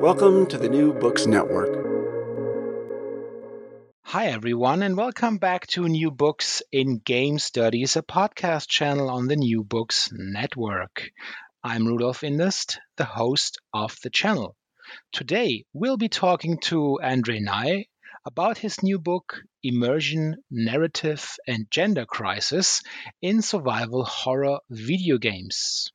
Welcome to the New Books Network. Hi, everyone, and welcome back to New Books in Game Studies, a podcast channel on the New Books Network. I'm Rudolf Inderst, the host of the channel. Today, we'll be talking to Andrei Nae about his new book, Immersion, Narrative, and Gender Crisis in Survival Horror Video Games.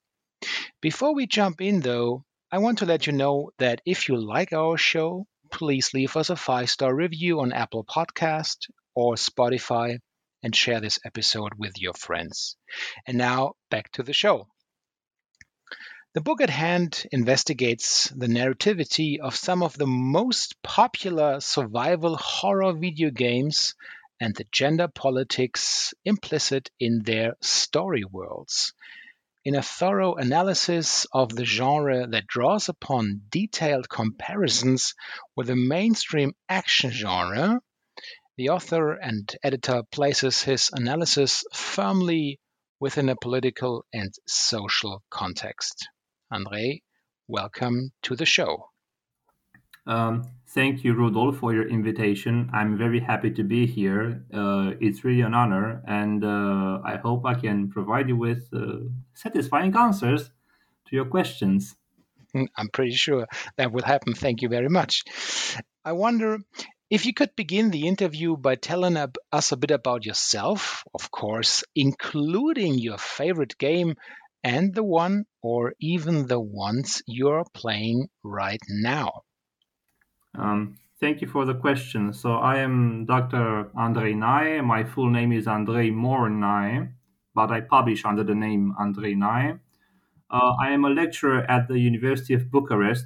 Before we jump in, though, I want to let you know that if you like our show, please leave us a five star review on Apple Podcast or Spotify and share this episode with your friends. And now back to the show. The book at hand investigates the narrativity of some of the most popular survival horror video games and the gender politics implicit in their story worlds. In a thorough analysis of the genre that draws upon detailed comparisons with the mainstream action genre, the author and editor places his analysis firmly within a political and social context. Andrei, welcome to the show. Um, thank you, Rudolf, for your invitation. I'm very happy to be here. Uh, it's really an honor, and uh, I hope I can provide you with uh, satisfying answers to your questions. Hmm, I'm pretty sure that will happen. Thank you very much. I wonder if you could begin the interview by telling us a bit about yourself, of course, including your favorite game and the one or even the ones you're playing right now. Um, thank you for the question. So I am Dr. Andrei Nae. My full name is Andrei Moore Nae, but I publish under the name Andrei Nae. Uh, I am a lecturer at the University of Bucharest,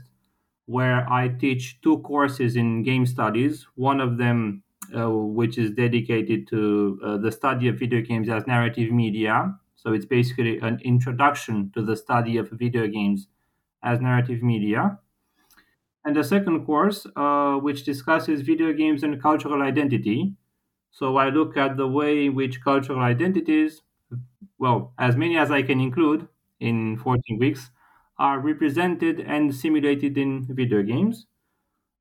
where I teach two courses in game studies. One of them, uh, which is dedicated to uh, the study of video games as narrative media. So it's basically an introduction to the study of video games as narrative media and the second course, uh, which discusses video games and cultural identity. So I look at the way in which cultural identities, well, as many as I can include in 14 weeks, are represented and simulated in video games.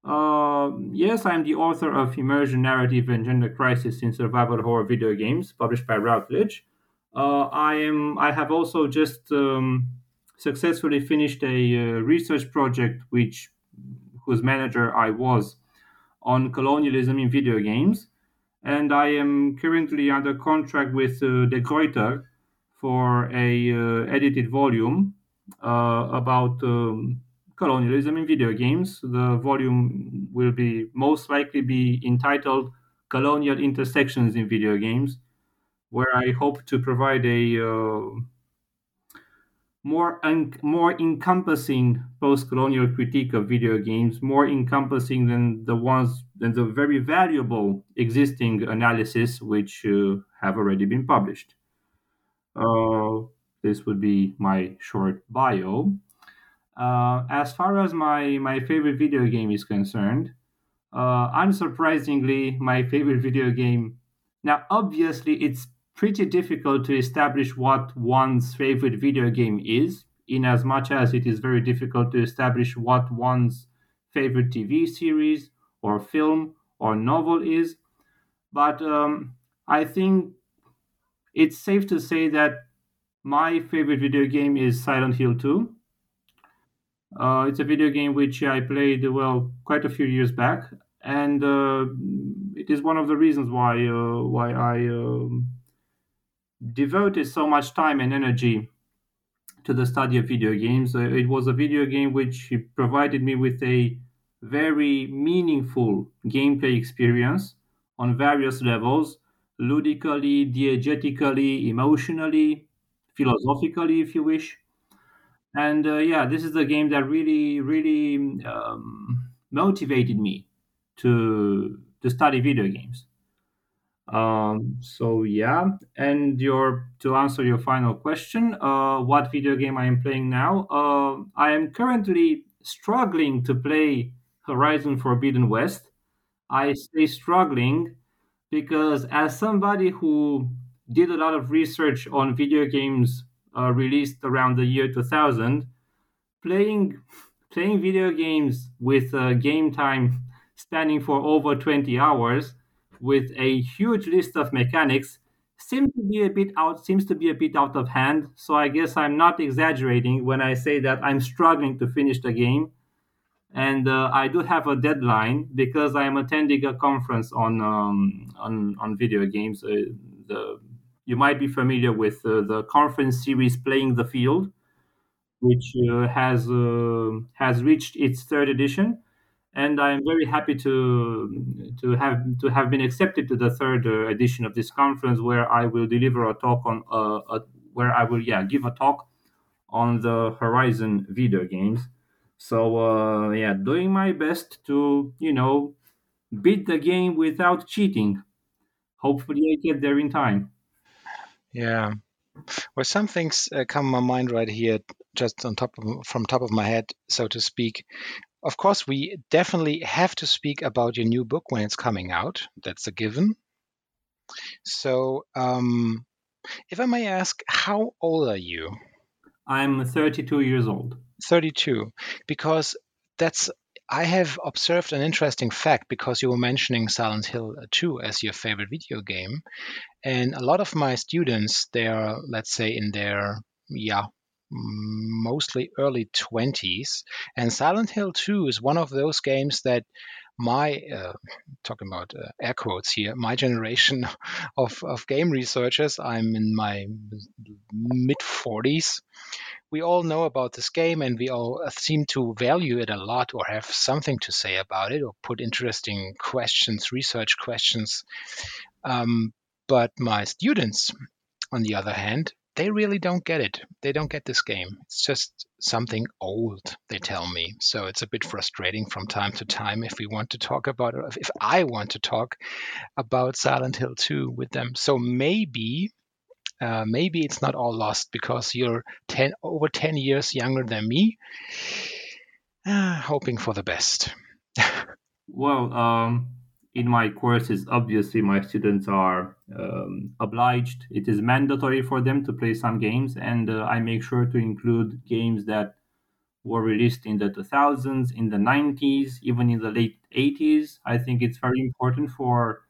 Uh, yes, I'm the author of Immersion Narrative and Gender Crisis in Survival Horror Video Games, published by Routledge. Uh, I am. I have also just um, successfully finished a uh, research project which whose manager I was on colonialism in video games. And I am currently under contract with uh, De Gruyter for a uh, edited volume uh, about um, colonialism in video games. The volume will be most likely be entitled "Colonial Intersections in Video Games," where I hope to provide a uh, more un- more encompassing post-colonial critique of video games, more encompassing than the ones than the very valuable existing analysis which uh, have already been published. Uh, this would be my short bio. Uh, as far as my, my favorite video game is concerned, uh, unsurprisingly, my favorite video game. Now, obviously, it's pretty difficult to establish what one's favorite video game is, in as much as it is very difficult to establish what one's favorite TV series or film or novel is. But um, I think it's safe to say that my favorite video game is Silent Hill 2. Uh, it's a video game which I played, well, quite a few years back. And uh, it is one of the reasons why uh, why I um, devoted so much time and energy to the study of video games. Uh, it was a video game which provided me with a very meaningful gameplay experience on various levels ludically, diegetically, emotionally, philosophically, if you wish. And uh, yeah, this is the game that really, really um, motivated me to to study video games. Um, so yeah, and your to answer your final question, uh, what video game I am playing now? Uh, I am currently struggling to play Horizon Forbidden West. I say struggling because as somebody who did a lot of research on video games uh, released around the year 2000, playing playing video games with uh, game time spanning for over 20 hours with a huge list of mechanics seems to be a bit out seems to be a bit out of hand. So i guess i'm not exaggerating when i say that i'm struggling to finish the game. And uh, i do have a deadline because i am attending a conference on um, on on video games. Uh, the you might be familiar with uh, the conference series playing the field which uh, has uh, has reached its third edition and I'm very happy to to have to have been accepted to the third uh, edition of this conference, where I will deliver a talk on uh, a, where I will yeah give a talk on the Horizon video games. So uh, yeah, doing my best to you know beat the game without cheating. Hopefully, I get there in time. Yeah. Well, some things uh, come to my mind right here, just on top of, from top of my head, so to speak of course, we definitely have to speak about your new book when it's coming out. That's a given. So, um, if I may ask, how old are you? I'm 32 years old. 32. Because that's, I have observed an interesting fact because you were mentioning Silent Hill 2 as your favorite video game. And a lot of my students, they're, let's say, in their, yeah, mostly early 20s. And Silent Hill 2 is one of those games that my uh, talking about uh, air quotes here my generation of, of game researchers i'm in my mid 40s we all know about this game and we all seem to value it a lot or have something to say about it or put interesting questions research questions um, but my students on the other hand they really don't get it. They don't get this game. It's just something old, they tell me. So it's a bit frustrating from time to time if we want to talk about it, if I want to talk about Silent Hill 2 with them. So maybe. Uh, maybe it's not all lost because you're 10 over 10 years younger than me uh, hoping for the best well um, in my courses, obviously, my students are um, obliged. It is mandatory for them to play some games, and uh, I make sure to include games that were released in the 2000s, in the 90s, even in the late 80s. I think it's very important for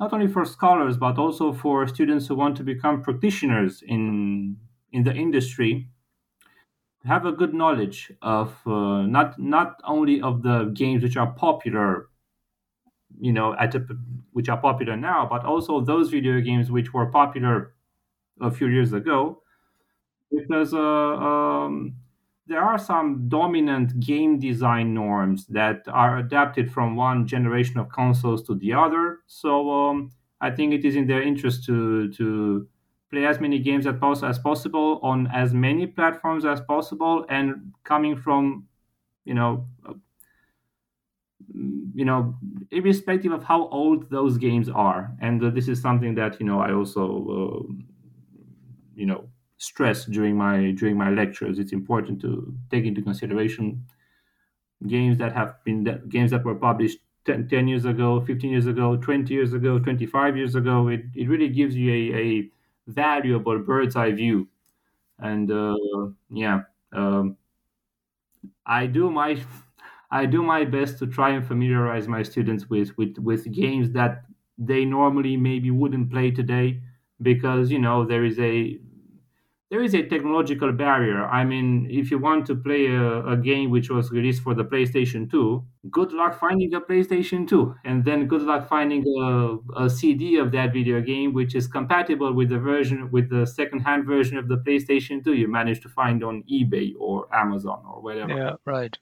not only for scholars but also for students who want to become practitioners in in the industry have a good knowledge of uh, not not only of the games which are popular you know, at a, which are popular now, but also those video games which were popular a few years ago, because uh, um, there are some dominant game design norms that are adapted from one generation of consoles to the other. So um, I think it is in their interest to to play as many games as, pos- as possible on as many platforms as possible, and coming from you know you know, irrespective of how old those games are. And uh, this is something that you know I also, uh, you know, stress during my during my lectures. It's important to take into consideration games that have been games that were published 10, 10, years ago, 15 years ago, 20 years ago, 25 years ago. It, it really gives you a, a valuable bird's eye view. And uh, yeah, um, I do my I do my best to try and familiarize my students with with with games that they normally maybe wouldn't play today because you know there is a there is a technological barrier. I mean, if you want to play a, a, game which was released for the PlayStation 2, good luck finding a PlayStation 2. And then good luck finding a, a CD of that video game which is compatible with the version, with the second-hand version of the PlayStation 2 you managed to find on eBay or Amazon or whatever. Yeah, right.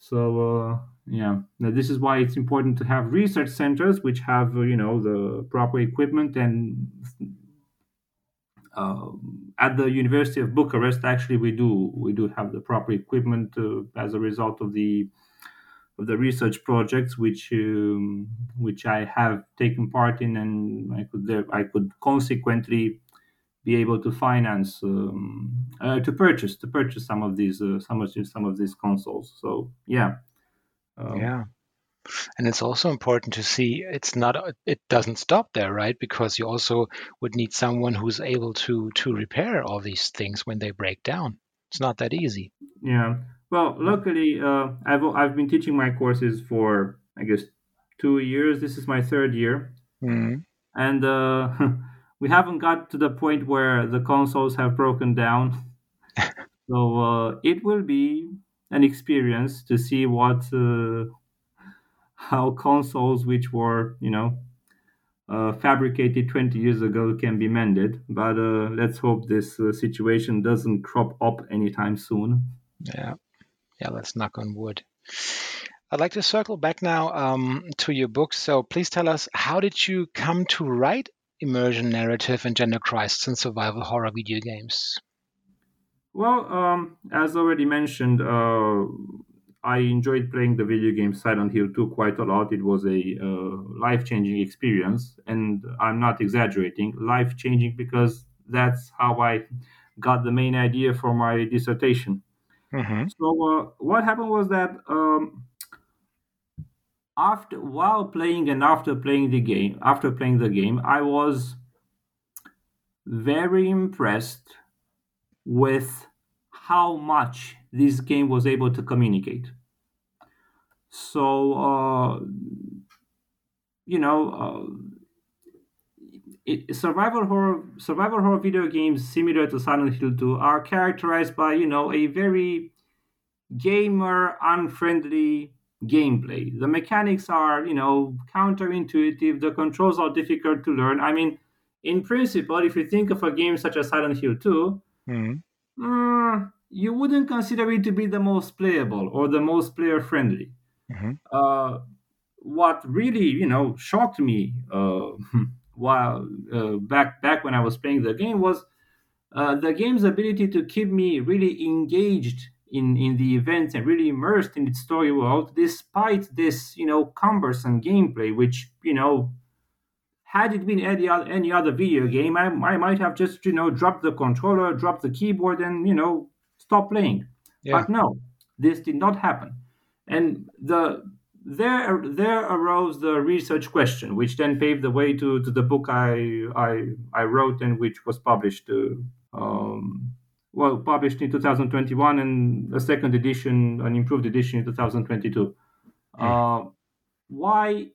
So, uh, yeah, now, this is why it's important to have research centers which have, uh, you know, the proper equipment and uh, at the University of Bucharest, actually, we do we do have the proper equipment uh, as a result of the of the research projects which um, which I have taken part in, and I could I could consequently be able to finance um, uh, to purchase to purchase some of these uh, some of some of these consoles. So yeah, um, yeah. And it's also important to see it's not it doesn't stop there right? Because you also would need someone who's able to to repair all these things when they break down. It's not that easy. Yeah. Well luckily uh, i've i've been teaching my courses for i guess two years. This is my third year. Mm-hmm. and uh, we haven't got to the point where the consoles have broken down. So uh, it will be an experience to see what uh, how consoles which were you know uh, fabricated 20 years ago can be mended. But uh, let's hope this uh, situation doesn't crop up anytime soon. Yeah. Yeah let's knock on wood. I'd like to circle back now um, to your book. So please tell us how did you come to write immersion narrative and gender crisis in survival horror video games well um, as already mentioned uh, I enjoyed playing the video game Silent Hill 2 quite a lot. It was a uh, life changing experience, and I'm not exaggerating. Life changing because that's how I got the main idea for my dissertation. Mm-hmm. So uh, what happened was that um, after while playing and after playing the game, after playing the game, I was very impressed with how much this game was able to communicate. So, uh, you know, uh, it, survival horror survival horror video games similar to Silent Hill 2 are characterized by you know a very gamer unfriendly gameplay. The mechanics are you know counterintuitive. The controls are difficult to learn. I mean, in principle, if you think of a game such as Silent Hill 2, mm-hmm. uh, you wouldn't consider it to be the most playable or the most player friendly. Mm-hmm. Uh, what really, you know, shocked me uh, while uh, back back when I was playing the game was uh, the game's ability to keep me really engaged in in the events and really immersed in its story world, despite this, you know, cumbersome gameplay, which you know had it been any other, any other video game, I, I might have just, you know, dropped the controller, dropped the keyboard, and, you know, stop playing. Yeah. But no, this did not happen. And the there there arose the research question, which then paved the way to, to the book I, I I wrote and which was published uh, um, well published in 2021 and a second edition, an improved edition in 2022. Mm. Uh, why?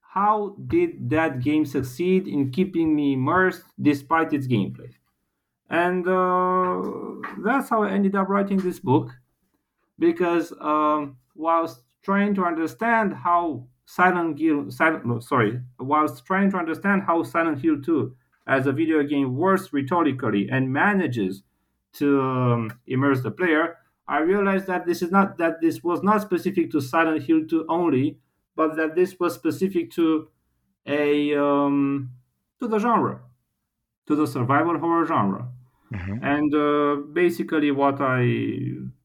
How did that game succeed in keeping me immersed despite its gameplay? And uh, that's how I ended up writing this book because um, whilst trying to understand how Silent Hill, Silent, no, sorry, whilst trying to understand how Silent Hill 2 as a video game works rhetorically and manages to um, immerse the player, I realized that this is not that this was not specific to Silent Hill 2 only, but that this was specific to a um, to the genre, to the survival horror genre. Mm-hmm. And uh, basically, what I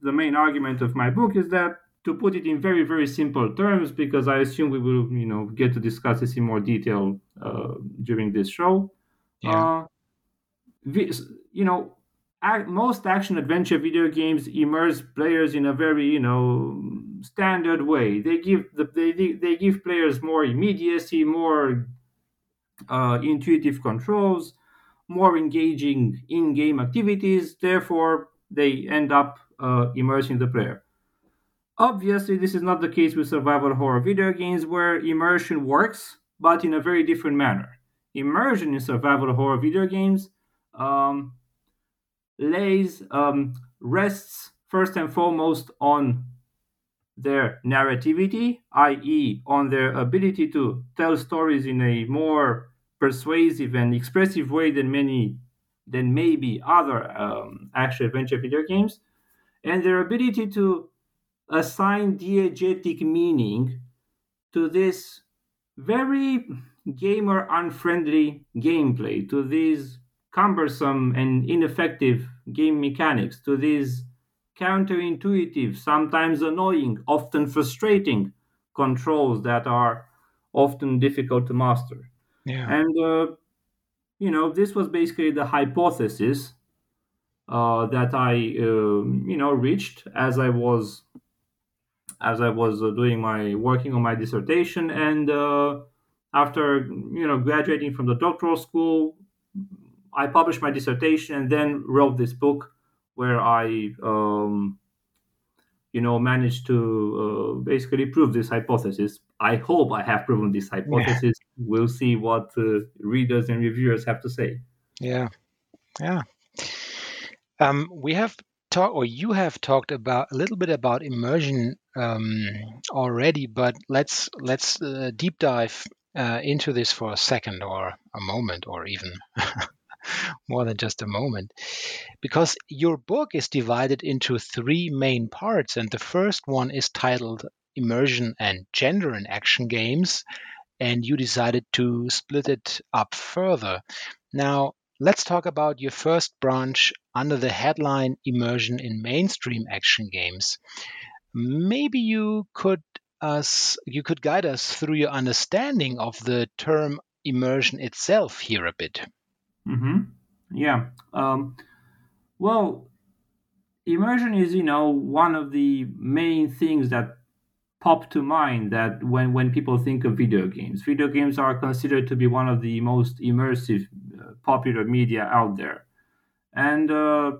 the main argument of my book is that to put it in very very simple terms, because I assume we will you know get to discuss this in more detail uh, during this show. Yeah. Uh, you know, most action adventure video games immerse players in a very you know standard way. They give the, they they give players more immediacy, more uh, intuitive controls, more engaging in-game activities. Therefore, they end up uh, immersing the player. Obviously, this is not the case with survival horror video games, where immersion works, but in a very different manner. Immersion in survival horror video games um, lays um, rests first and foremost on their narrativity, i.e., on their ability to tell stories in a more persuasive and expressive way than many than maybe other um, action adventure video games, and their ability to assign diegetic meaning to this very gamer unfriendly gameplay, to these cumbersome and ineffective game mechanics, to these counterintuitive, sometimes annoying, often frustrating controls that are often difficult to master. Yeah. And, uh, you know, this was basically the hypothesis uh, that I, uh, you know, reached as I was as I was uh, doing my working on my dissertation, and uh, after you know graduating from the doctoral school, I published my dissertation and then wrote this book where I, um, you know, managed to uh, basically prove this hypothesis. I hope I have proven this hypothesis. Yeah. We'll see what uh, readers and reviewers have to say. Yeah, yeah. Um, we have talked, or you have talked about a little bit about immersion um, already, but let's let's uh, deep dive uh, into this for a second, or a moment, or even more than just a moment. Because your book is divided into three main parts, and the first one is titled Immersion and Gender in Action Games, and you decided to split it up further. Now, let's talk about your first branch under the headline Immersion in Mainstream Action Games. Maybe you could us you could guide us through your understanding of the term immersion itself here a bit. Mm-hmm. Yeah. Um, well, immersion is, you know, one of the main things that pop to mind that when, when people think of video games. Video games are considered to be one of the most immersive, uh, popular media out there. And uh,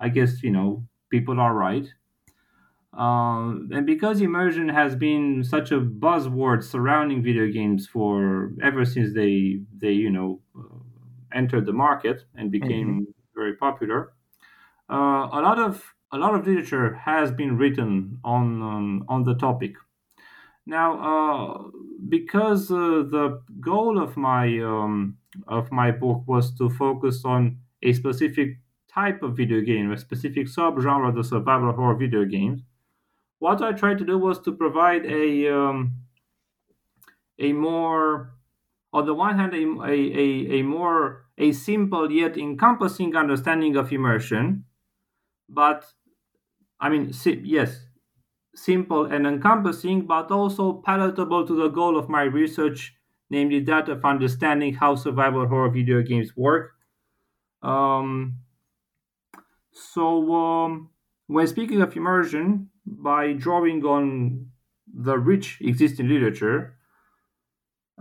I guess, you know, people are right. Uh, and because immersion has been such a buzzword surrounding video games for ever since they they you know uh, entered the market and became mm-hmm. very popular. Uh, a lot of a lot of literature has been written on um, on the topic. Now, uh, because uh, the goal of my um, of my book was to focus on a specific type of video game, a specific subgenre of the survival horror video games, what I tried to do was to provide a um, a more on the one hand, a, a, a, more a simple yet encompassing understanding of immersion, but I mean, si- yes, simple and encompassing, but also palatable to the goal of my research, namely that of understanding how survival horror video games work. Um, so, um, when speaking of immersion, by drawing on the rich existing literature,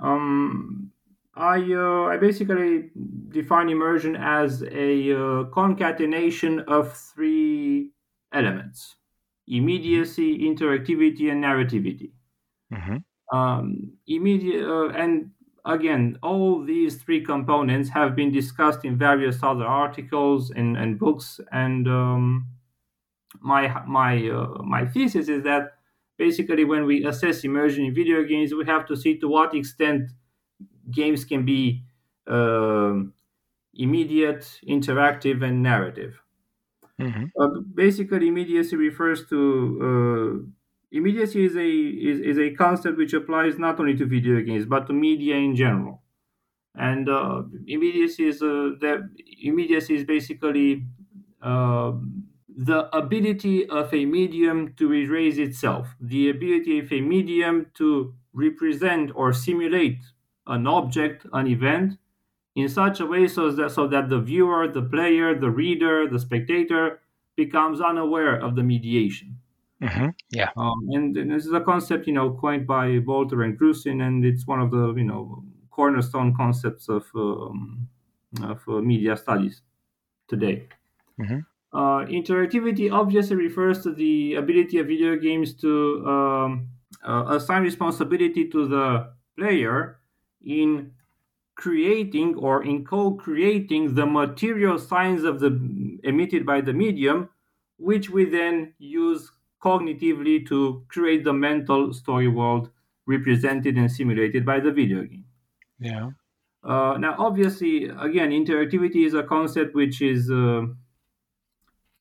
um, I uh, I basically define immersion as a uh, concatenation of three elements: immediacy, interactivity, and narrativity. Mm-hmm. Um, immediate uh, and again, all these three components have been discussed in various other articles and, and books. And um, my my uh, my thesis is that basically when we assess immersion in video games we have to see to what extent games can be uh, immediate interactive and narrative mm-hmm. uh, basically immediacy refers to uh, immediacy is a is, is a concept which applies not only to video games but to media in general and uh, immediacy is uh, that immediacy is basically uh, the ability of a medium to erase itself, the ability of a medium to represent or simulate an object, an event, in such a way so that so that the viewer, the player, the reader, the spectator becomes unaware of the mediation. Mm-hmm. Yeah. Um, and, and, this is a concept, you know, coined by Bolter and Grusin, and it's one of the, you know, cornerstone concepts of um, of uh, media studies today. Mm-hmm. Uh, interactivity obviously refers to the ability of video games to um, uh, assign responsibility to the player in creating or in co-creating the material signs of the emitted by the medium, which we then use cognitively to create the mental story world represented and simulated by the video game. Yeah. Uh, now, obviously, again, interactivity is a concept which is uh,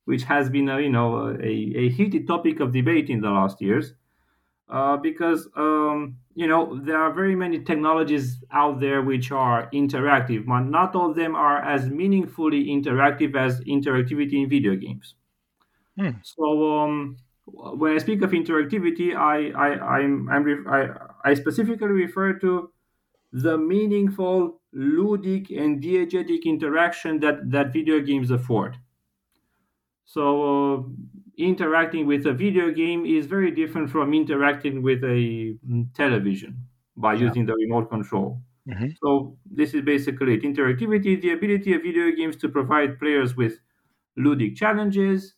which has been a you know a, a heated topic of debate in the last years uh, because um, you know there are very many technologies out there which are interactive, but not all of them are as meaningfully interactive as interactivity in video games. Hmm. So um, when I speak of interactivity, I I I'm, I'm ref- I, I specifically refer to the meaningful ludic and diegetic interaction that that video games afford. So uh, interacting with a video game is very different from interacting with a mm, television by Yeah. using the remote control. Mhm. So this is basically it. Interactivity is the ability of video games to provide players with ludic challenges,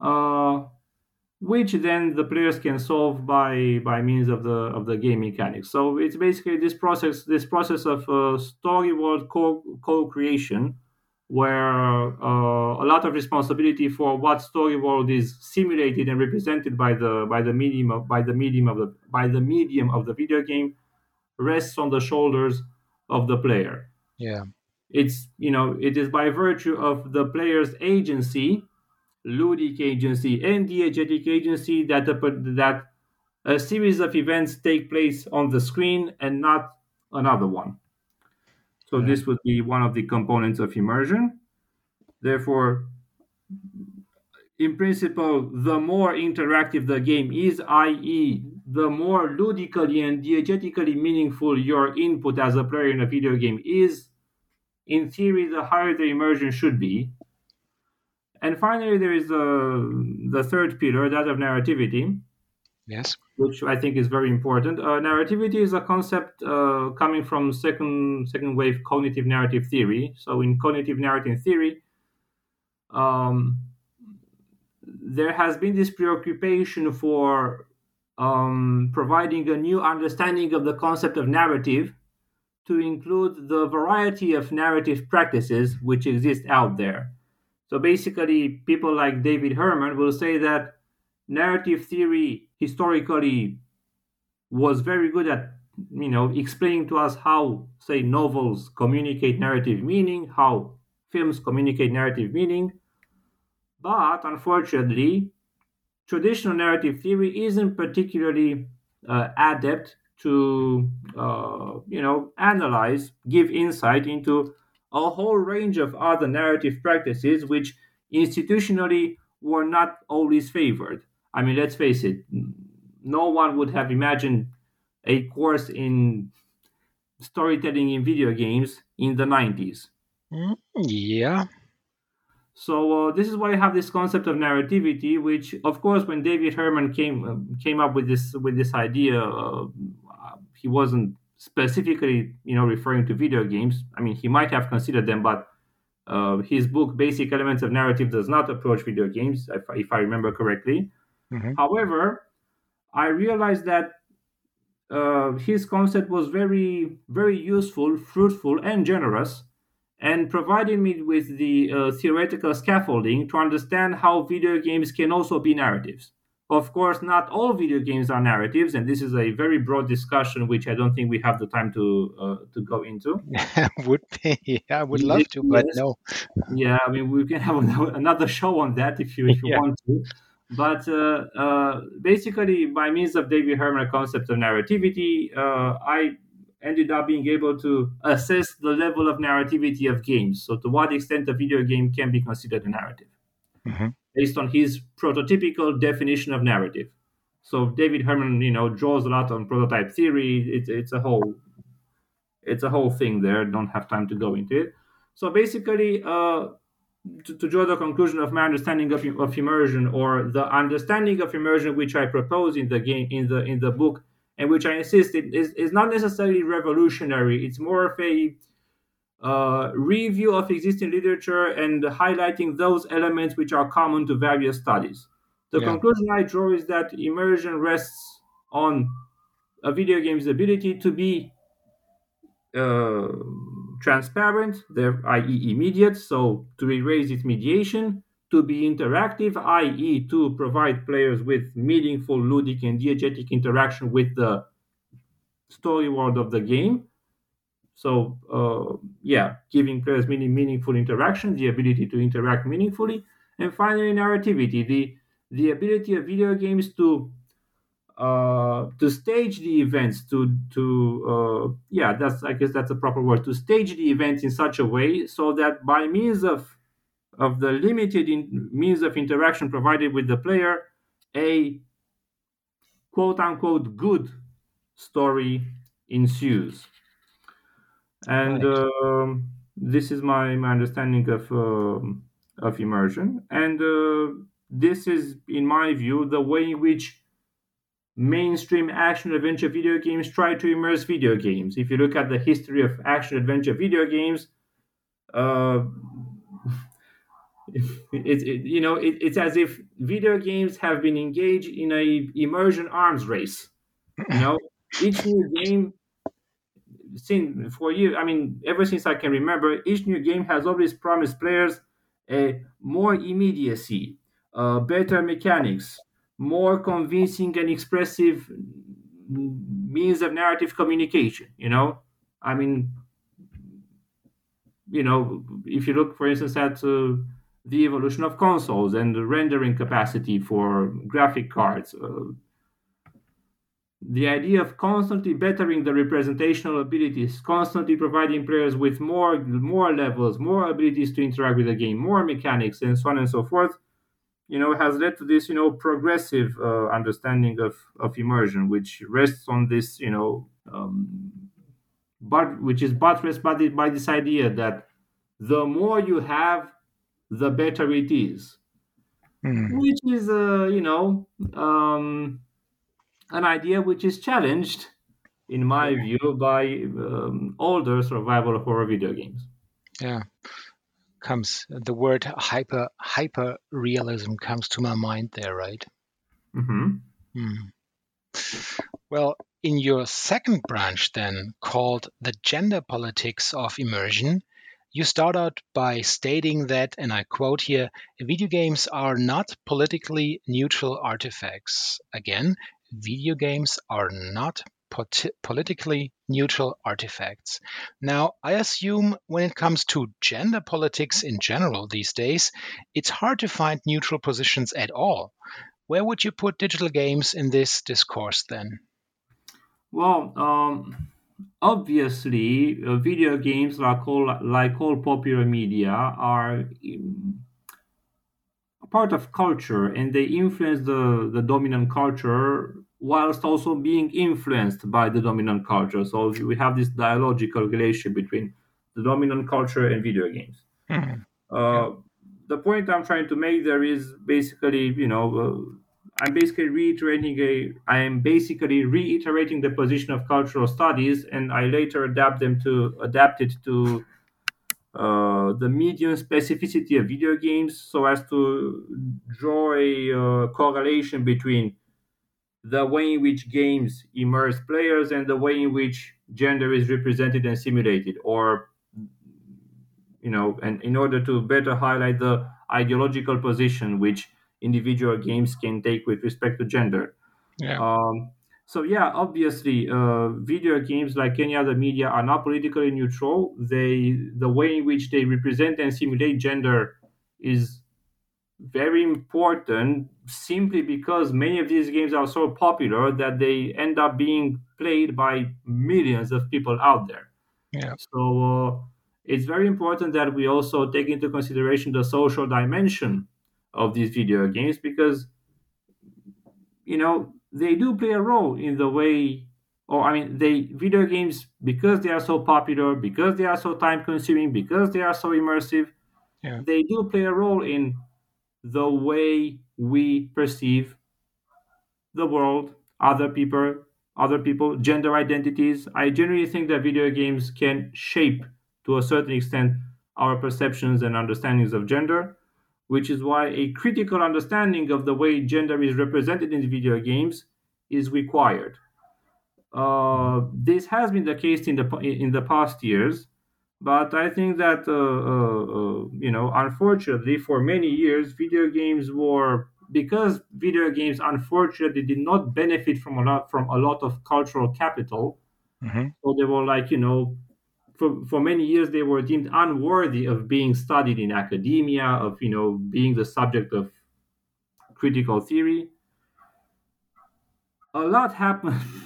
uh, which then the players can solve by by means of the of the game mechanics. So it's basically this process this process of uh, story world co co creation, where uh, a lot of responsibility for what story world is simulated and represented by the by the medium of, by the medium of the by the medium of the video game rests on the shoulders of the player Yeah. it's you know it is by virtue of the player's agency ludic agency and diegetic agency that a, that a series of events take place on the screen and not another one so this would be one of the components of immersion. Therefore in principle the more interactive the game is i.e the more ludically and diegetically meaningful your input as a player in a video game is in theory, the higher the immersion should be. And finally, there is the, the third pillar, that of narrativity, Yes. which I think is very important. Uh, narrativity is a concept uh, coming from second second wave cognitive narrative theory. So, in cognitive narrative theory, um, there has been this preoccupation for um, providing a new understanding of the concept of narrative to include the variety of narrative practices which exist out there. So basically, people like David Herman will say that narrative theory historically was very good at you know explaining to us how say novels communicate narrative meaning how films communicate narrative meaning. But unfortunately traditional narrative theory isn't particularly uh, adept to uh, you know analyze give insight into a whole range of other narrative practices which institutionally were not always favored i mean let's face it no one would have imagined a course in storytelling in video games in the 90s Mm, yeah. so uh, this is why I have this concept of narrativity, which, of course, when David Herman came uh, came up with this with this idea, uh, he wasn't specifically, you know, referring to video games. I mean, he might have considered them, but uh, his book, Basic Elements of Narrative, does not approach video games, if, if I remember correctly. Mhm. However, I realized that uh, his concept was very, very useful, fruitful, and generous, and provided me with the uh, theoretical scaffolding to understand how video games can also be narratives. Of course, not all video games are narratives, and this is a very broad discussion, which I don't think we have the time to uh, to go into. would be. Yeah, I would love to, but no. Yeah, I mean, we can have another show on that if you if you Yeah. want to. But uh, uh, basically, by means of David Herman's concept of narrativity, uh, I ended up being able to assess the level of narrativity of games. So, to what extent a video game can be considered a narrative, Mhm. based on his prototypical definition of narrative. So, David Herman, you know, draws a lot on prototype theory. It's it's a whole it's a whole thing there. Don't have time to go into it. So basically, uh, to, to, draw the conclusion of my understanding of, of immersion or the understanding of immersion which I propose in the game in the in the book and which I insist it is, is not necessarily revolutionary. It's more of a uh, review of existing literature and highlighting those elements which are common to various studies. The yeah. conclusion I draw is that immersion rests on a video game's ability to be uh, transparent, i.e., immediate, so to erase its mediation, to be interactive, i.e., to provide players with meaningful, ludic, and diegetic interaction with the story world of the game. So, uh, yeah, giving players many meaningful interaction, the ability to interact meaningfully, and finally, narrativity, the the ability of video games to uh, to stage the events to to uh, yeah that's I guess that's a proper word to stage the events in such a way so that by means of of the limited in, means of interaction provided with the player a quote unquote good story ensues and right. uh, this is my my understanding of um, of immersion and uh, this is in my view the way in which mainstream action adventure video games try to immerse video games. If you look at the history of action adventure video games, uh, it, it, you know it, it's as if video games have been engaged in a immersion arms race. You know, each new game since for you, I mean, ever since I can remember, each new game has always promised players a more immediacy, uh, better mechanics, more convincing and expressive means of narrative communication you know? I mean you know if you look for instance at uh, the evolution of consoles and the rendering capacity for graphic cards uh, the idea of constantly bettering the representational abilities constantly providing players with more more levels more abilities to interact with the game more mechanics and so on and so forth you know, has led to this, you know, progressive uh, understanding of, of immersion, which rests on this, you know, um, but which is buttressed by, the, by this idea that the more you have, the better it is, mm. which is, uh, you know, um, an idea which is challenged, in my view, by um, older survival horror video games. Yeah comes the word hyper hyper realism comes to my mind there, right? Mm-hmm. Hmm. Well, in your second branch, then called the gender politics of immersion, you start out by stating that, and I quote here, video games are not politically neutral artifacts. Again, video games are not politically neutral artifacts. Now, I assume when it comes to gender politics in general these days, it's hard to find neutral positions at all. Where would you put digital games in this discourse then? Well, um, obviously, uh, video games, like all, like all popular media, are um, part of culture and they influence the, the dominant culture whilst also being influenced by the dominant culture. So we have this dialogical relationship between the dominant culture and video games. Mm-hmm. Uh, the point I'm trying to make there is basically, you know, uh, I'm basically reiterating a, I am basically reiterating the position of cultural studies, and I later adapt them to adapt it to uh, the medium specificity of video games, so as to draw a uh, correlation between the way in which games immerse players and the way in which gender is represented and simulated or you know and in order to better highlight the ideological position which individual games can take with respect to gender yeah. Um, so yeah obviously uh, video games like any other media are not politically neutral they the way in which they represent and simulate gender is very important simply because many of these games are so popular that they end up being played by millions of people out there. Yeah. So uh, it's very important that we also take into consideration the social dimension of these video games because you know they do play a role in the way or I mean, they video games because they are so popular, because they are so time consuming, because they are so immersive, yeah. they do play a role in the way we perceive the world, other people, other people, gender identities. I generally think that video games can shape to a certain extent our perceptions and understandings of gender, which is why a critical understanding of the way gender is represented in video games is required. Uh, this has been the case in the in the past years, but I think that uh, uh, uh, you know, unfortunately, for many years, video games were because video games unfortunately did not benefit from a lot from a lot of cultural capital. Mm-hmm. So they were like you know, for for many years they were deemed unworthy of being studied in academia, of you know being the subject of critical theory. A lot happened.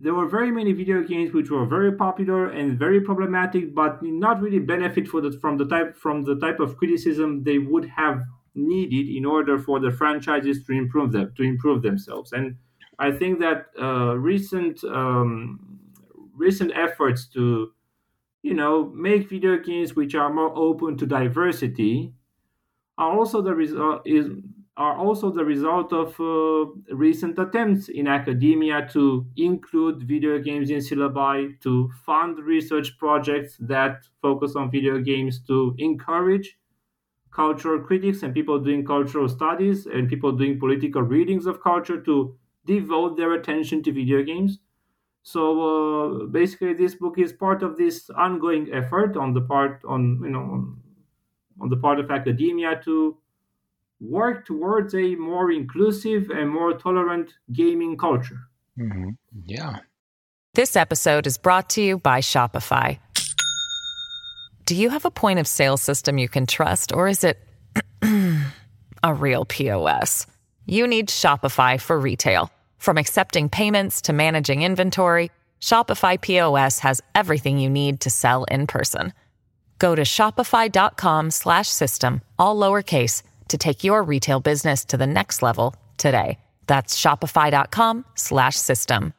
there were very many video games which were very popular and very problematic, but not really benefit the, from the type from the type of criticism they would have needed in order for the franchises to improve them to improve themselves. And I think that uh, recent um, recent efforts to you know make video games which are more open to diversity are also the result is are also the result of uh, recent attempts in academia to include video games in syllabi, to fund research projects that focus on video games, to encourage cultural critics and people doing cultural studies and people doing political readings of culture to devote their attention to video games. So uh, basically, this book is part of this ongoing effort on the part on you know on the part of academia to work towards a more inclusive and more tolerant gaming culture. Mm-hmm. Yeah. This episode is brought to you by Shopify. Do you have a point of sale system you can trust, or is it a real POS? You need Shopify for retail. From accepting payments to managing inventory, Shopify POS has everything you need to sell in person. Go to shopify.com/system all lowercase to take your retail business to the next level today. That's shopify.com slash system.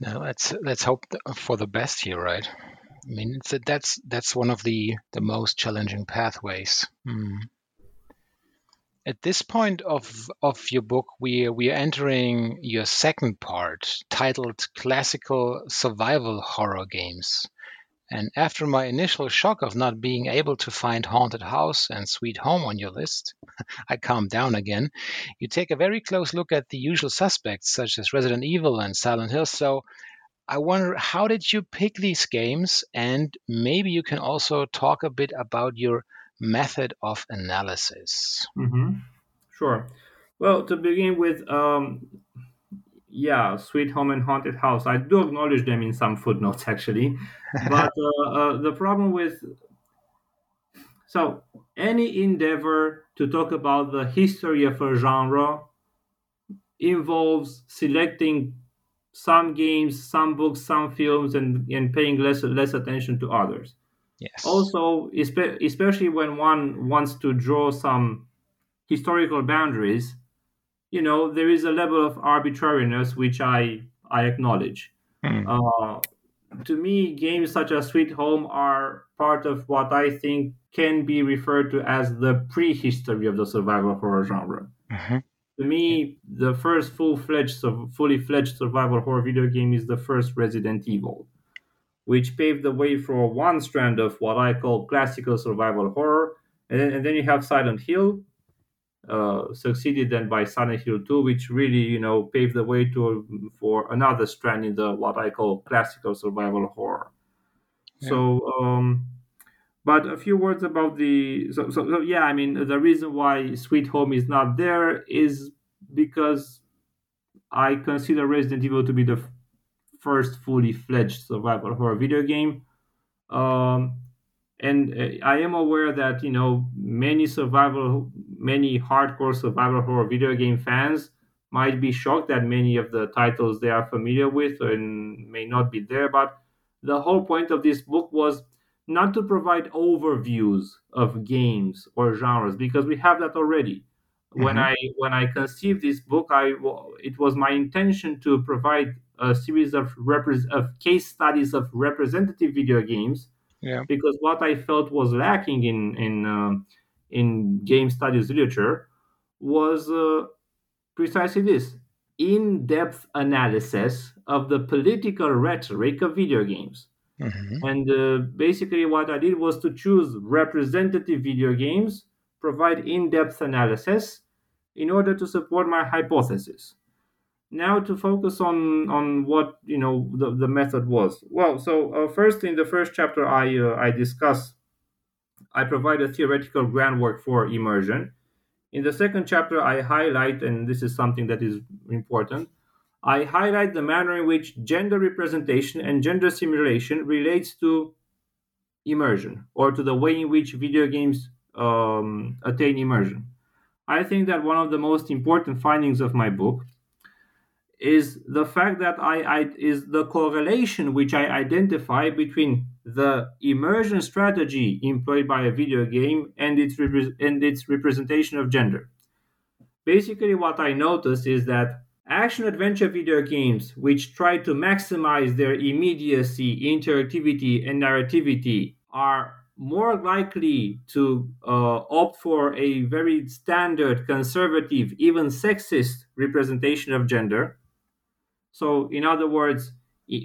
Now let's let's hope for the best here, right? I mean, that's that's one of the the most challenging pathways. Hmm. At this point of of your book, we we are entering your second part, titled "Classical Survival Horror Games." And after my initial shock of not being able to find Haunted House and Sweet Home on your list, I calmed down again. You take a very close look at the usual suspects, such as Resident Evil and Silent Hill. So I wonder, how did you pick these games? And maybe you can also talk a bit about your method of analysis. Mm-hmm. Sure. Well, to begin with, um, yeah, Sweet Home and Haunted House. I do acknowledge them in some footnotes, actually. But uh, uh, the problem with so any endeavor to talk about the history of a genre involves selecting some games, some books, some films, and, and paying less less attention to others. Yes. Also, especially when one wants to draw some historical boundaries, you know there is a level of arbitrariness which i i acknowledge mm. uh, to me games such as sweet home are part of what i think can be referred to as the prehistory of the survival horror genre mm-hmm. to me the first full-fledged fully fledged survival horror video game is the first resident evil which paved the way for one strand of what i call classical survival horror and then, and then you have silent hill uh, succeeded then by Silent Hill 2, which really, you know, paved the way to for another strand in the what I call classical survival horror. Yeah. So, um, but a few words about the so, so, so yeah, I mean the reason why Sweet Home is not there is because I consider Resident Evil to be the first fully fledged survival horror video game. Um, and uh, I am aware that you know many survival, many hardcore survival horror video game fans might be shocked that many of the titles they are familiar with and may not be there. But the whole point of this book was not to provide overviews of games or genres because we have that already. when Mhm. I when I conceived this book, I it was my intention to provide a series of repres of case studies of representative video games Yeah. because what I felt was lacking in in um in game studies literature was uh, precisely this in-depth analysis of the political rhetoric of video games. Mhm. And uh, basically, what I did was to choose representative video games, provide in depth analysis in order to support my hypothesis. Now, to focus on, on what you know the, the method was. Well, so uh, first in the first chapter, I, uh, I discuss, I provide a theoretical groundwork for immersion. In the second chapter, I highlight, and this is something that is important, I highlight the manner in which gender representation and gender simulation relates to immersion or to the way in which video games um, attain immersion. I think that one of the most important findings of my book is the fact that I, I is the correlation which I identify between the immersion strategy employed by a video game and its repre- and its representation of gender. Basically, what I noticed is that action adventure video games which try to maximize their immediacy, interactivity, and narrativity are more likely to uh, opt for a very standard, conservative, even sexist representation of gender. So, in other words,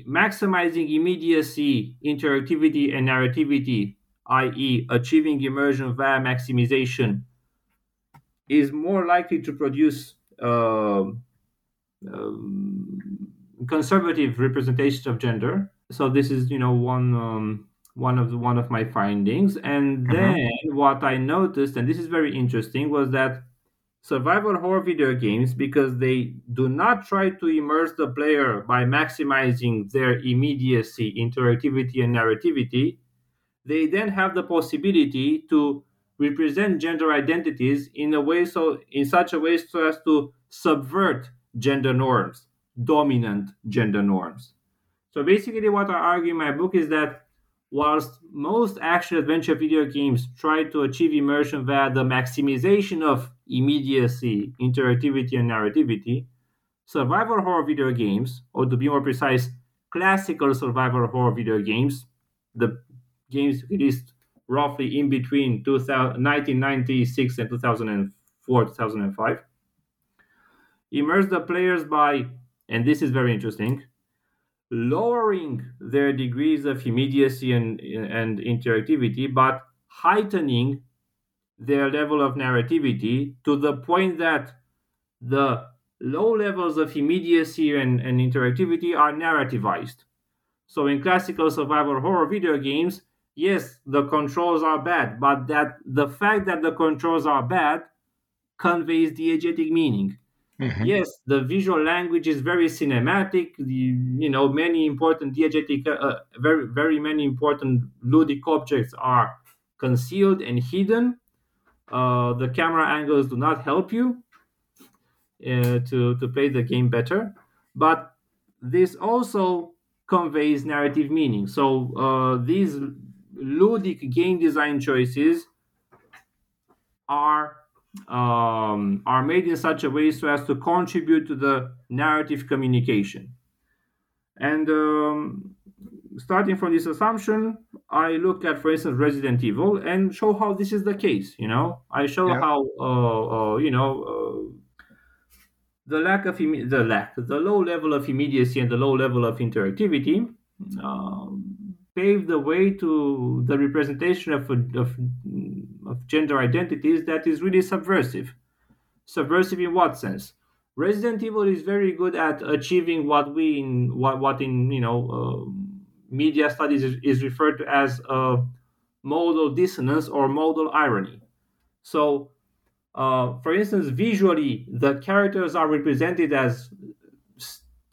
maximizing immediacy, interactivity, and narrativity, i.e., achieving immersion via maximization, is more likely to produce um um, conservative representation of gender. So this is, you know, one um, one of the, one of my findings. And Mhm. then what I noticed, and this is very interesting, was that survival horror video games, because they do not try to immerse the player by maximizing their immediacy, interactivity, and narrativity, they then have the possibility to represent gender identities in a way so in such a way so as to subvert gender norms dominant gender norms. So basically what i argue in my book is that whilst most action adventure video games try to achieve immersion via the maximization of immediacy interactivity and narrativity survival horror video games or to be more precise classical survival horror video games the games released roughly in between 2000, 1996 and 2004 2005 immerse the players by and this is very interesting lowering their degrees of immediacy and, and interactivity but heightening their level of narrativity to the point that the low levels of immediacy and, and interactivity are narrativized so in classical survival horror video games, yes, the controls are bad, but that the fact that the controls are bad conveys diegetic meaning. Mhm. Yes, the visual language is very cinematic. The, you know, many important diegetic, uh, uh, very very many important ludic objects are concealed and hidden. Uh, the camera angles do not help you uh, to to play the game better, but this also conveys narrative meaning. So uh, these ludic game design choices are um, are made in such a way so as to contribute to the narrative communication. And um, starting from this assumption, I look at, for instance, Resident Evil and show how this is the case. You know, I show Yeah. how uh, uh, you know. Uh, the lack of the lack the low level of immediacy and the low level of interactivity um, pave the way to the representation of, of of gender identities that is really subversive subversive in what sense resident evil is very good at achieving what we in what, what in you know uh, media studies is, is referred to as uh, modal dissonance or modal irony so uh, for instance, visually, the characters are represented as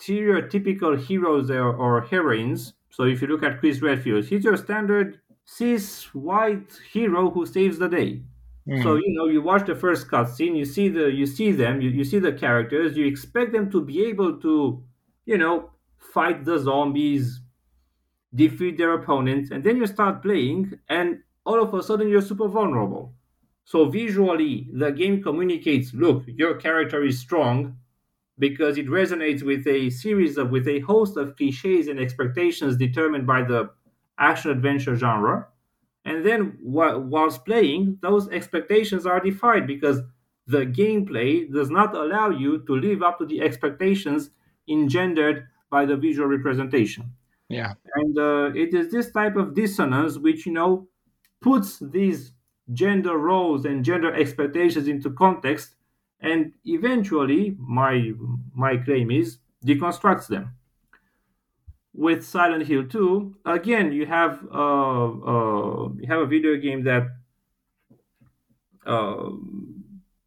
stereotypical heroes or, or heroines. So if you look at Chris Redfield, he's your standard cis white hero who saves the day. Hmm. So you know, you watch the first cutscene, you see the you see them, you, you see the characters, you expect them to be able to, you know, fight the zombies, defeat their opponents, and then you start playing, and all of a sudden you're super vulnerable. So visually, the game communicates, look, your character is strong because it resonates with a series of with a host of cliches and expectations determined by the action adventure genre. And then wh- whilst playing, those expectations are defied because the gameplay does not allow you to live up to the expectations engendered by the visual representation. Yeah. And uh, it is this type of dissonance which, you know, puts these gender roles and gender expectations into context and eventually, my, my claim is, deconstructs them. With Silent Hill 2, again, you have, uh, uh, you have a video game that uh,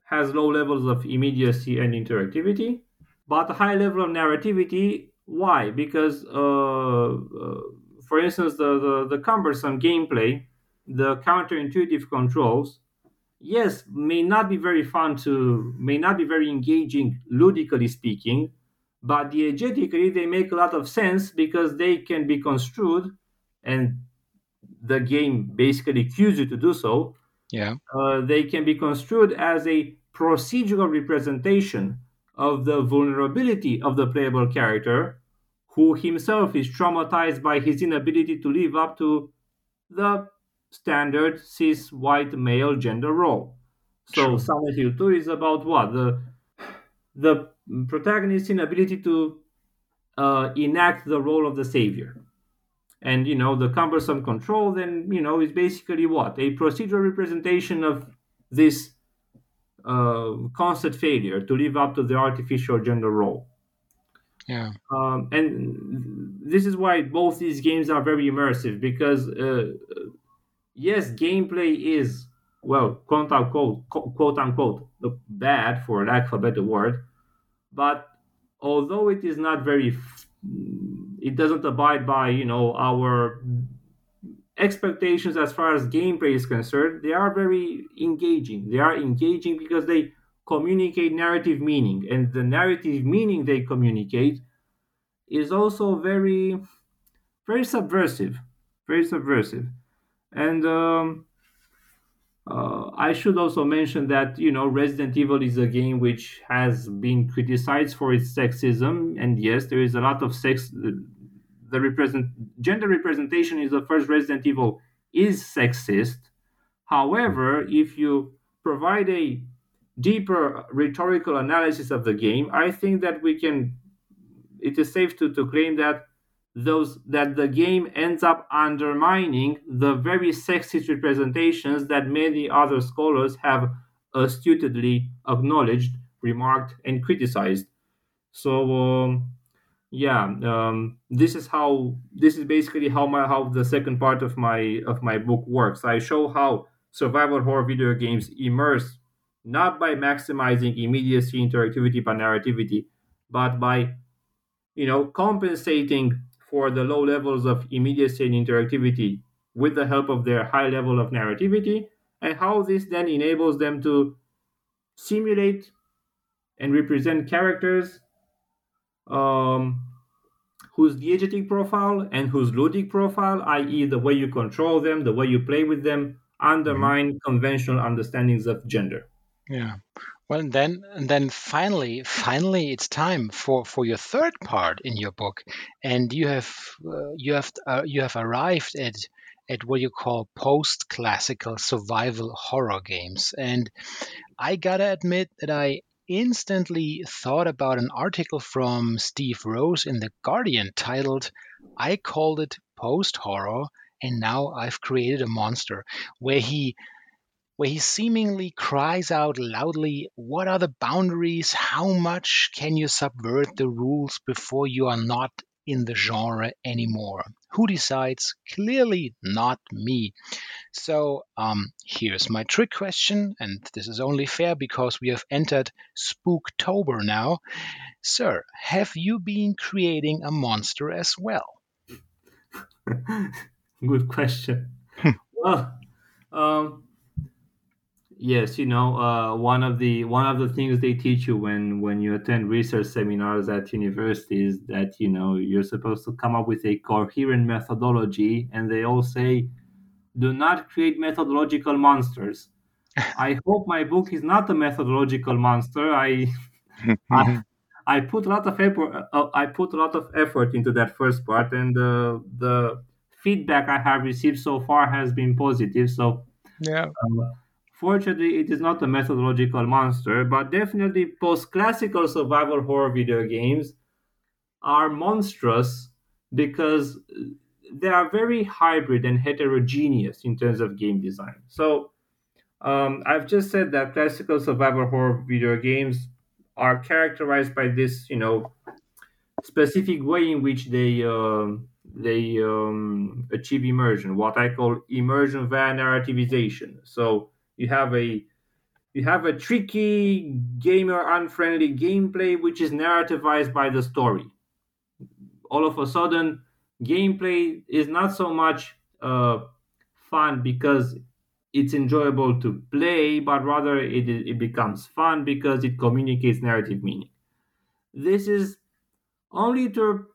has low levels of immediacy and interactivity, but a high level of narrativity. Why? Because, uh, uh, for instance, the, the, the cumbersome gameplay, the counterintuitive controls, yes, may not be very fun to, may not be very engaging, ludically speaking, but diegetically they make a lot of sense because they can be construed, and the game basically cues you to do so. Yeah. Uh, they can be construed as a procedural representation of the vulnerability of the playable character, who himself is traumatized by his inability to live up to the standard cis white male gender role. So True. Silent Hill 2 is about what? The the protagonist's inability to uh, enact the role of the savior. And you know, the cumbersome control then, you know, is basically what? A procedural representation of this uh, constant failure to live up to the artificial gender role. Yeah. Um, and this is why both these games are very immersive because, uh, yes, gameplay is, well, quote unquote, quote unquote, bad for lack of a better word. But although it is not very, it doesn't abide by, you know, our expectations as far as gameplay is concerned, they are very engaging. They are engaging because they communicate narrative meaning, and the narrative meaning they communicate is also very, very subversive, very subversive. And um, uh, I should also mention that you know Resident Evil is a game which has been criticized for its sexism, and yes, there is a lot of sex the represent gender representation is the first Resident Evil is sexist. However, if you provide a deeper rhetorical analysis of the game, I think that we can. It is safe to, to claim that those that the game ends up undermining the very sexist representations that many other scholars have astutely acknowledged, remarked, and criticized. So. Um, yeah um, this is how this is basically how my how the second part of my of my book works i show how survival horror video games immerse not by maximizing immediacy interactivity by narrativity but by you know compensating for the low levels of immediacy and interactivity with the help of their high level of narrativity and how this then enables them to simulate and represent characters um, whose diegetic profile and whose ludic profile, i.e., the way you control them, the way you play with them, undermine mm-hmm. conventional understandings of gender. Yeah. Well, and then and then finally, finally, it's time for for your third part in your book, and you have uh, you have uh, you have arrived at at what you call post classical survival horror games, and I gotta admit that I instantly thought about an article from Steve Rose in The Guardian titled, I called it post horror, and now I've created a monster, where he where he seemingly cries out loudly, What are the boundaries? How much can you subvert the rules before you are not in the genre anymore? Who decides? Clearly not me. So um, here's my trick question, and this is only fair because we have entered Spooktober now. Sir, have you been creating a monster as well? Good question. well, um, yes, you know, uh, one of the one of the things they teach you when when you attend research seminars at universities that you know you're supposed to come up with a coherent methodology, and they all say do not create methodological monsters. I hope my book is not a methodological monster. I, I, I put a lot of effort. Uh, I put a lot of effort into that first part, and the the feedback I have received so far has been positive. So, yeah. Uh, fortunately, it is not a methodological monster, but definitely post-classical survival horror video games are monstrous because they are very hybrid and heterogeneous in terms of game design. So um, I've just said that classical survival horror video games are characterized by this, you know, specific way in which they uh, they um, achieve immersion, what I call immersion via narrativization. So you have a you have a tricky gamer unfriendly gameplay which is narrativized by the story. All of a sudden, gameplay is not so much uh, fun because it's enjoyable to play, but rather it, it becomes fun because it communicates narrative meaning. This is only to,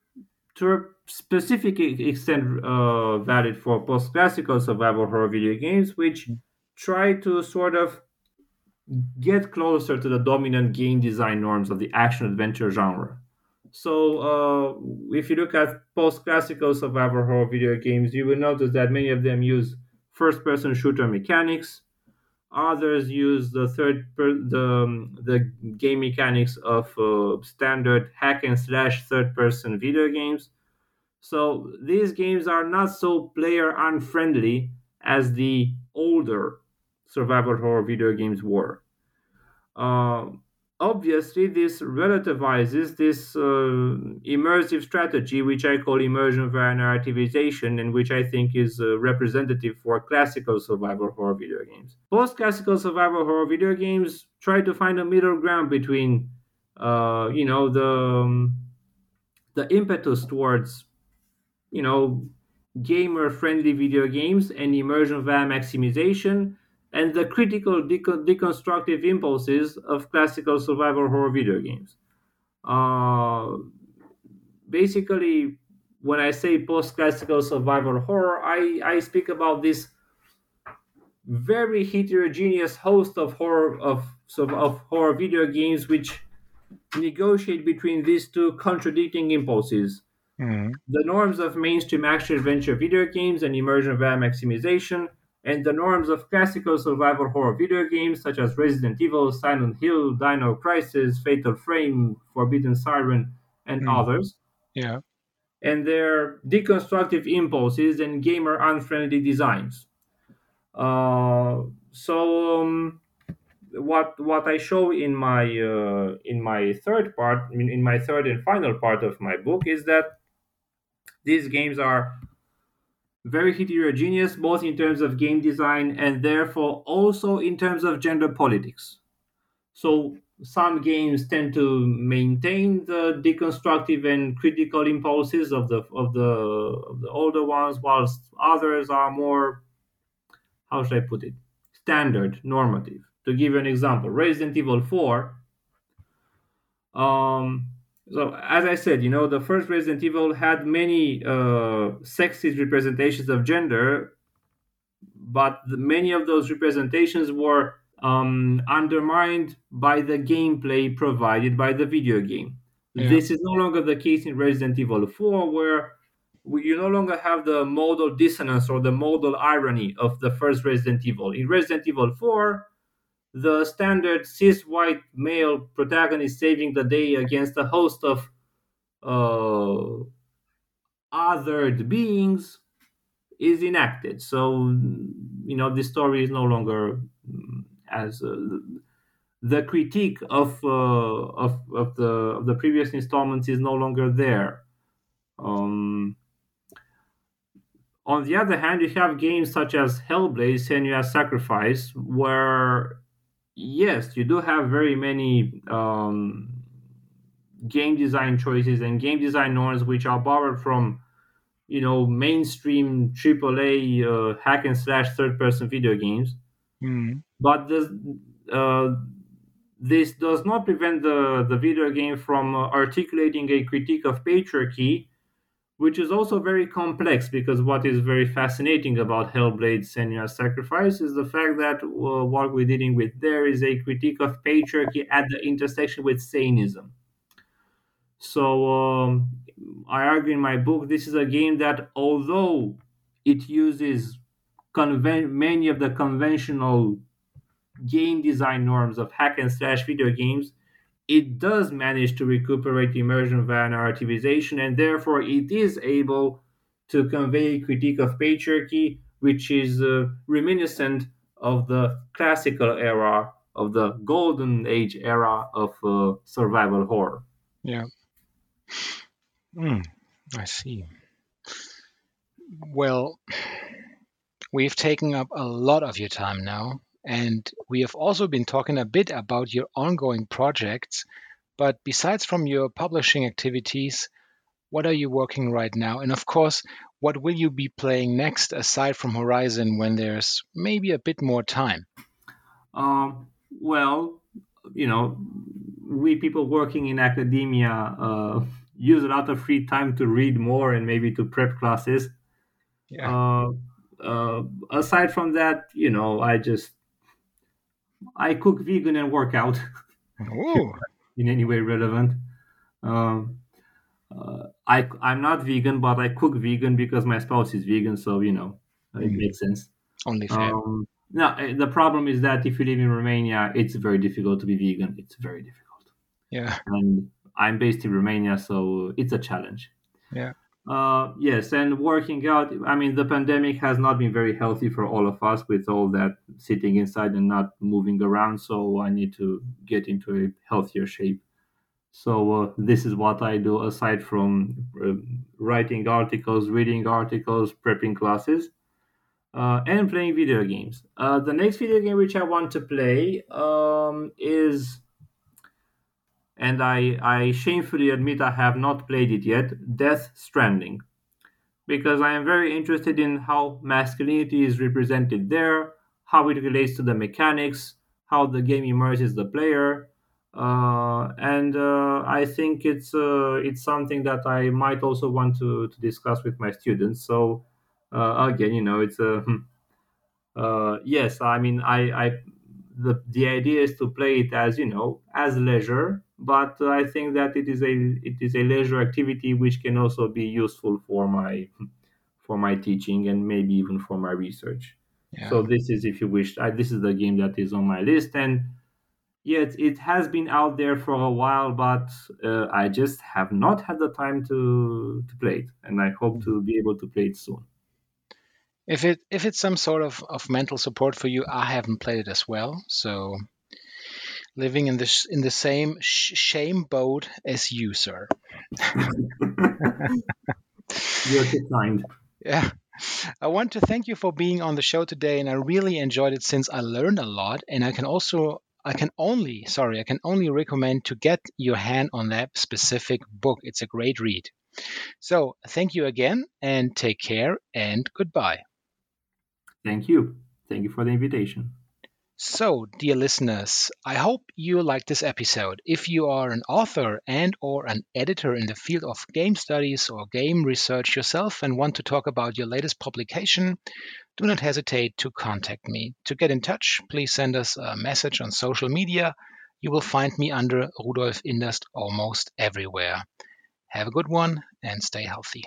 to a specific extent uh, valid for post classical survival horror video games, which try to sort of get closer to the dominant game design norms of the action adventure genre. So, uh, if you look at post classical survival horror video games, you will notice that many of them use first person shooter mechanics. Others use the third per, the um, the game mechanics of uh, standard hack and slash third person video games. So these games are not so player unfriendly as the older survival horror video games were. Uh, obviously this relativizes this uh, immersive strategy which i call immersion via narrativization and which i think is uh, representative for classical survival horror video games post classical survival horror video games try to find a middle ground between uh, you know the um, the impetus towards you know gamer friendly video games and immersion via maximization and the critical deconstructive impulses of classical survival horror video games. Uh, basically, when I say post classical survival horror, I, I speak about this very heterogeneous host of horror of, of horror video games which negotiate between these two contradicting impulses. Mm-hmm. The norms of mainstream action adventure video games and immersion via maximization, and the norms of classical survival horror video games such as Resident Evil, Silent Hill, Dino Crisis, Fatal Frame, Forbidden Siren, and mm. others. Yeah. And their deconstructive impulses and gamer unfriendly designs. Uh, so um, what what I show in my uh, in my third part in, in my third and final part of my book is that these games are very heterogeneous, both in terms of game design and therefore also in terms of gender politics. So some games tend to maintain the deconstructive and critical impulses of the of the of the older ones, whilst others are more how should I put it standard normative. To give you an example, Resident Evil 4 um, so as I said, you know, the first Resident Evil had many uh, sexist representations of gender, but the, many of those representations were um, undermined by the gameplay provided by the video game. Yeah. This is no longer the case in Resident Evil 4, where we, you no longer have the modal dissonance or the modal irony of the first Resident Evil. In Resident Evil 4, the standard cis white male protagonist saving the day against a host of uh, othered beings is enacted. So, you know, the story is no longer mm, as uh, the critique of, uh, of of the of the previous installments is no longer there. Um, on the other hand, you have games such as Hellblade: Senua's Sacrifice, where yes, you do have very many um, game design choices and game design norms which are borrowed from, you know, mainstream AAA uh, hack and slash third person video games. Mm. But this, uh, this does not prevent the, the video game from uh, articulating a critique of patriarchy, which is also very complex because what is very fascinating about Hellblade Senua's Sacrifice is the fact that uh, what we're dealing with there is a critique of patriarchy at the intersection with saneism. So um, I argue in my book this is a game that, although it uses conven- many of the conventional game design norms of hack and slash video games, it does manage to recuperate immersion via narrativization, and therefore it is able to convey a critique of patriarchy, which is uh, reminiscent of the classical era, of the golden age era of uh, survival horror. Yeah. Mm, I see. Well, we've taken up a lot of your time now, and we have also been talking a bit about your ongoing projects. But besides from your publishing activities, what are you working right now? And of course, what will you be playing next aside from Horizon when there's maybe a bit more time? Um, well, you know, we people working in academia uh, use a lot of free time to read more and maybe to prep classes. Yeah. Uh, uh, aside from that, you know, I just I cook vegan and work out in any way relevant. Um, uh, I I'm not vegan, but I cook vegan because my spouse is vegan, so you know it Mm. makes sense. Only fair. Um, no, uh, the problem is that if you live in Romania, it's very difficult to be vegan. It's very difficult, yeah. and I'm based in Romania, so it's a challenge. Yeah. Uh, yes, and working out. I mean, the pandemic has not been very healthy for all of us with all that sitting inside and not moving around. So I need to get into a healthier shape. So uh, this is what I do aside from uh, writing articles, reading articles, prepping classes, uh, and playing video games. Uh, the next video game which I want to play um, is and I, I shamefully admit I have not played it yet, Death Stranding. Because I am very interested in how masculinity is represented there, how it relates to the mechanics, how the game immerses the player, uh, and uh, I think it's uh, it's something that I might also want to, to discuss with my students. So uh, again, you know, it's a uh, yes. I mean, I, I the the idea is to play it as you know as leisure but i think that it is a it is a leisure activity which can also be useful for my for my teaching and maybe even for my research Yeah. so this is if you wish I, this is the game that is on my list and yet it has been out there for a while but uh, i just have not had the time to to play it and i hope to be able to play it soon If it if it's some sort of, of mental support for you, I haven't played it as well. So living in this in the same sh- shame boat as you, sir. you're too kind Yeah. I want to thank you for being on the show today, and I really enjoyed it since I learned a lot. And I can also, I can only, sorry, I can only recommend to get your hand on that specific book. It's a great read. So thank you again, and take care, and goodbye. thank you thank you for the invitation So, dear listeners, I hope you liked this episode. If you are an author and or an editor in the field of game studies or game research yourself and want to talk about your latest publication, do not hesitate to contact me. To get in touch, please send us a message on social media. You will find me under Rudolf Inderst almost everywhere. Have a good one and stay healthy.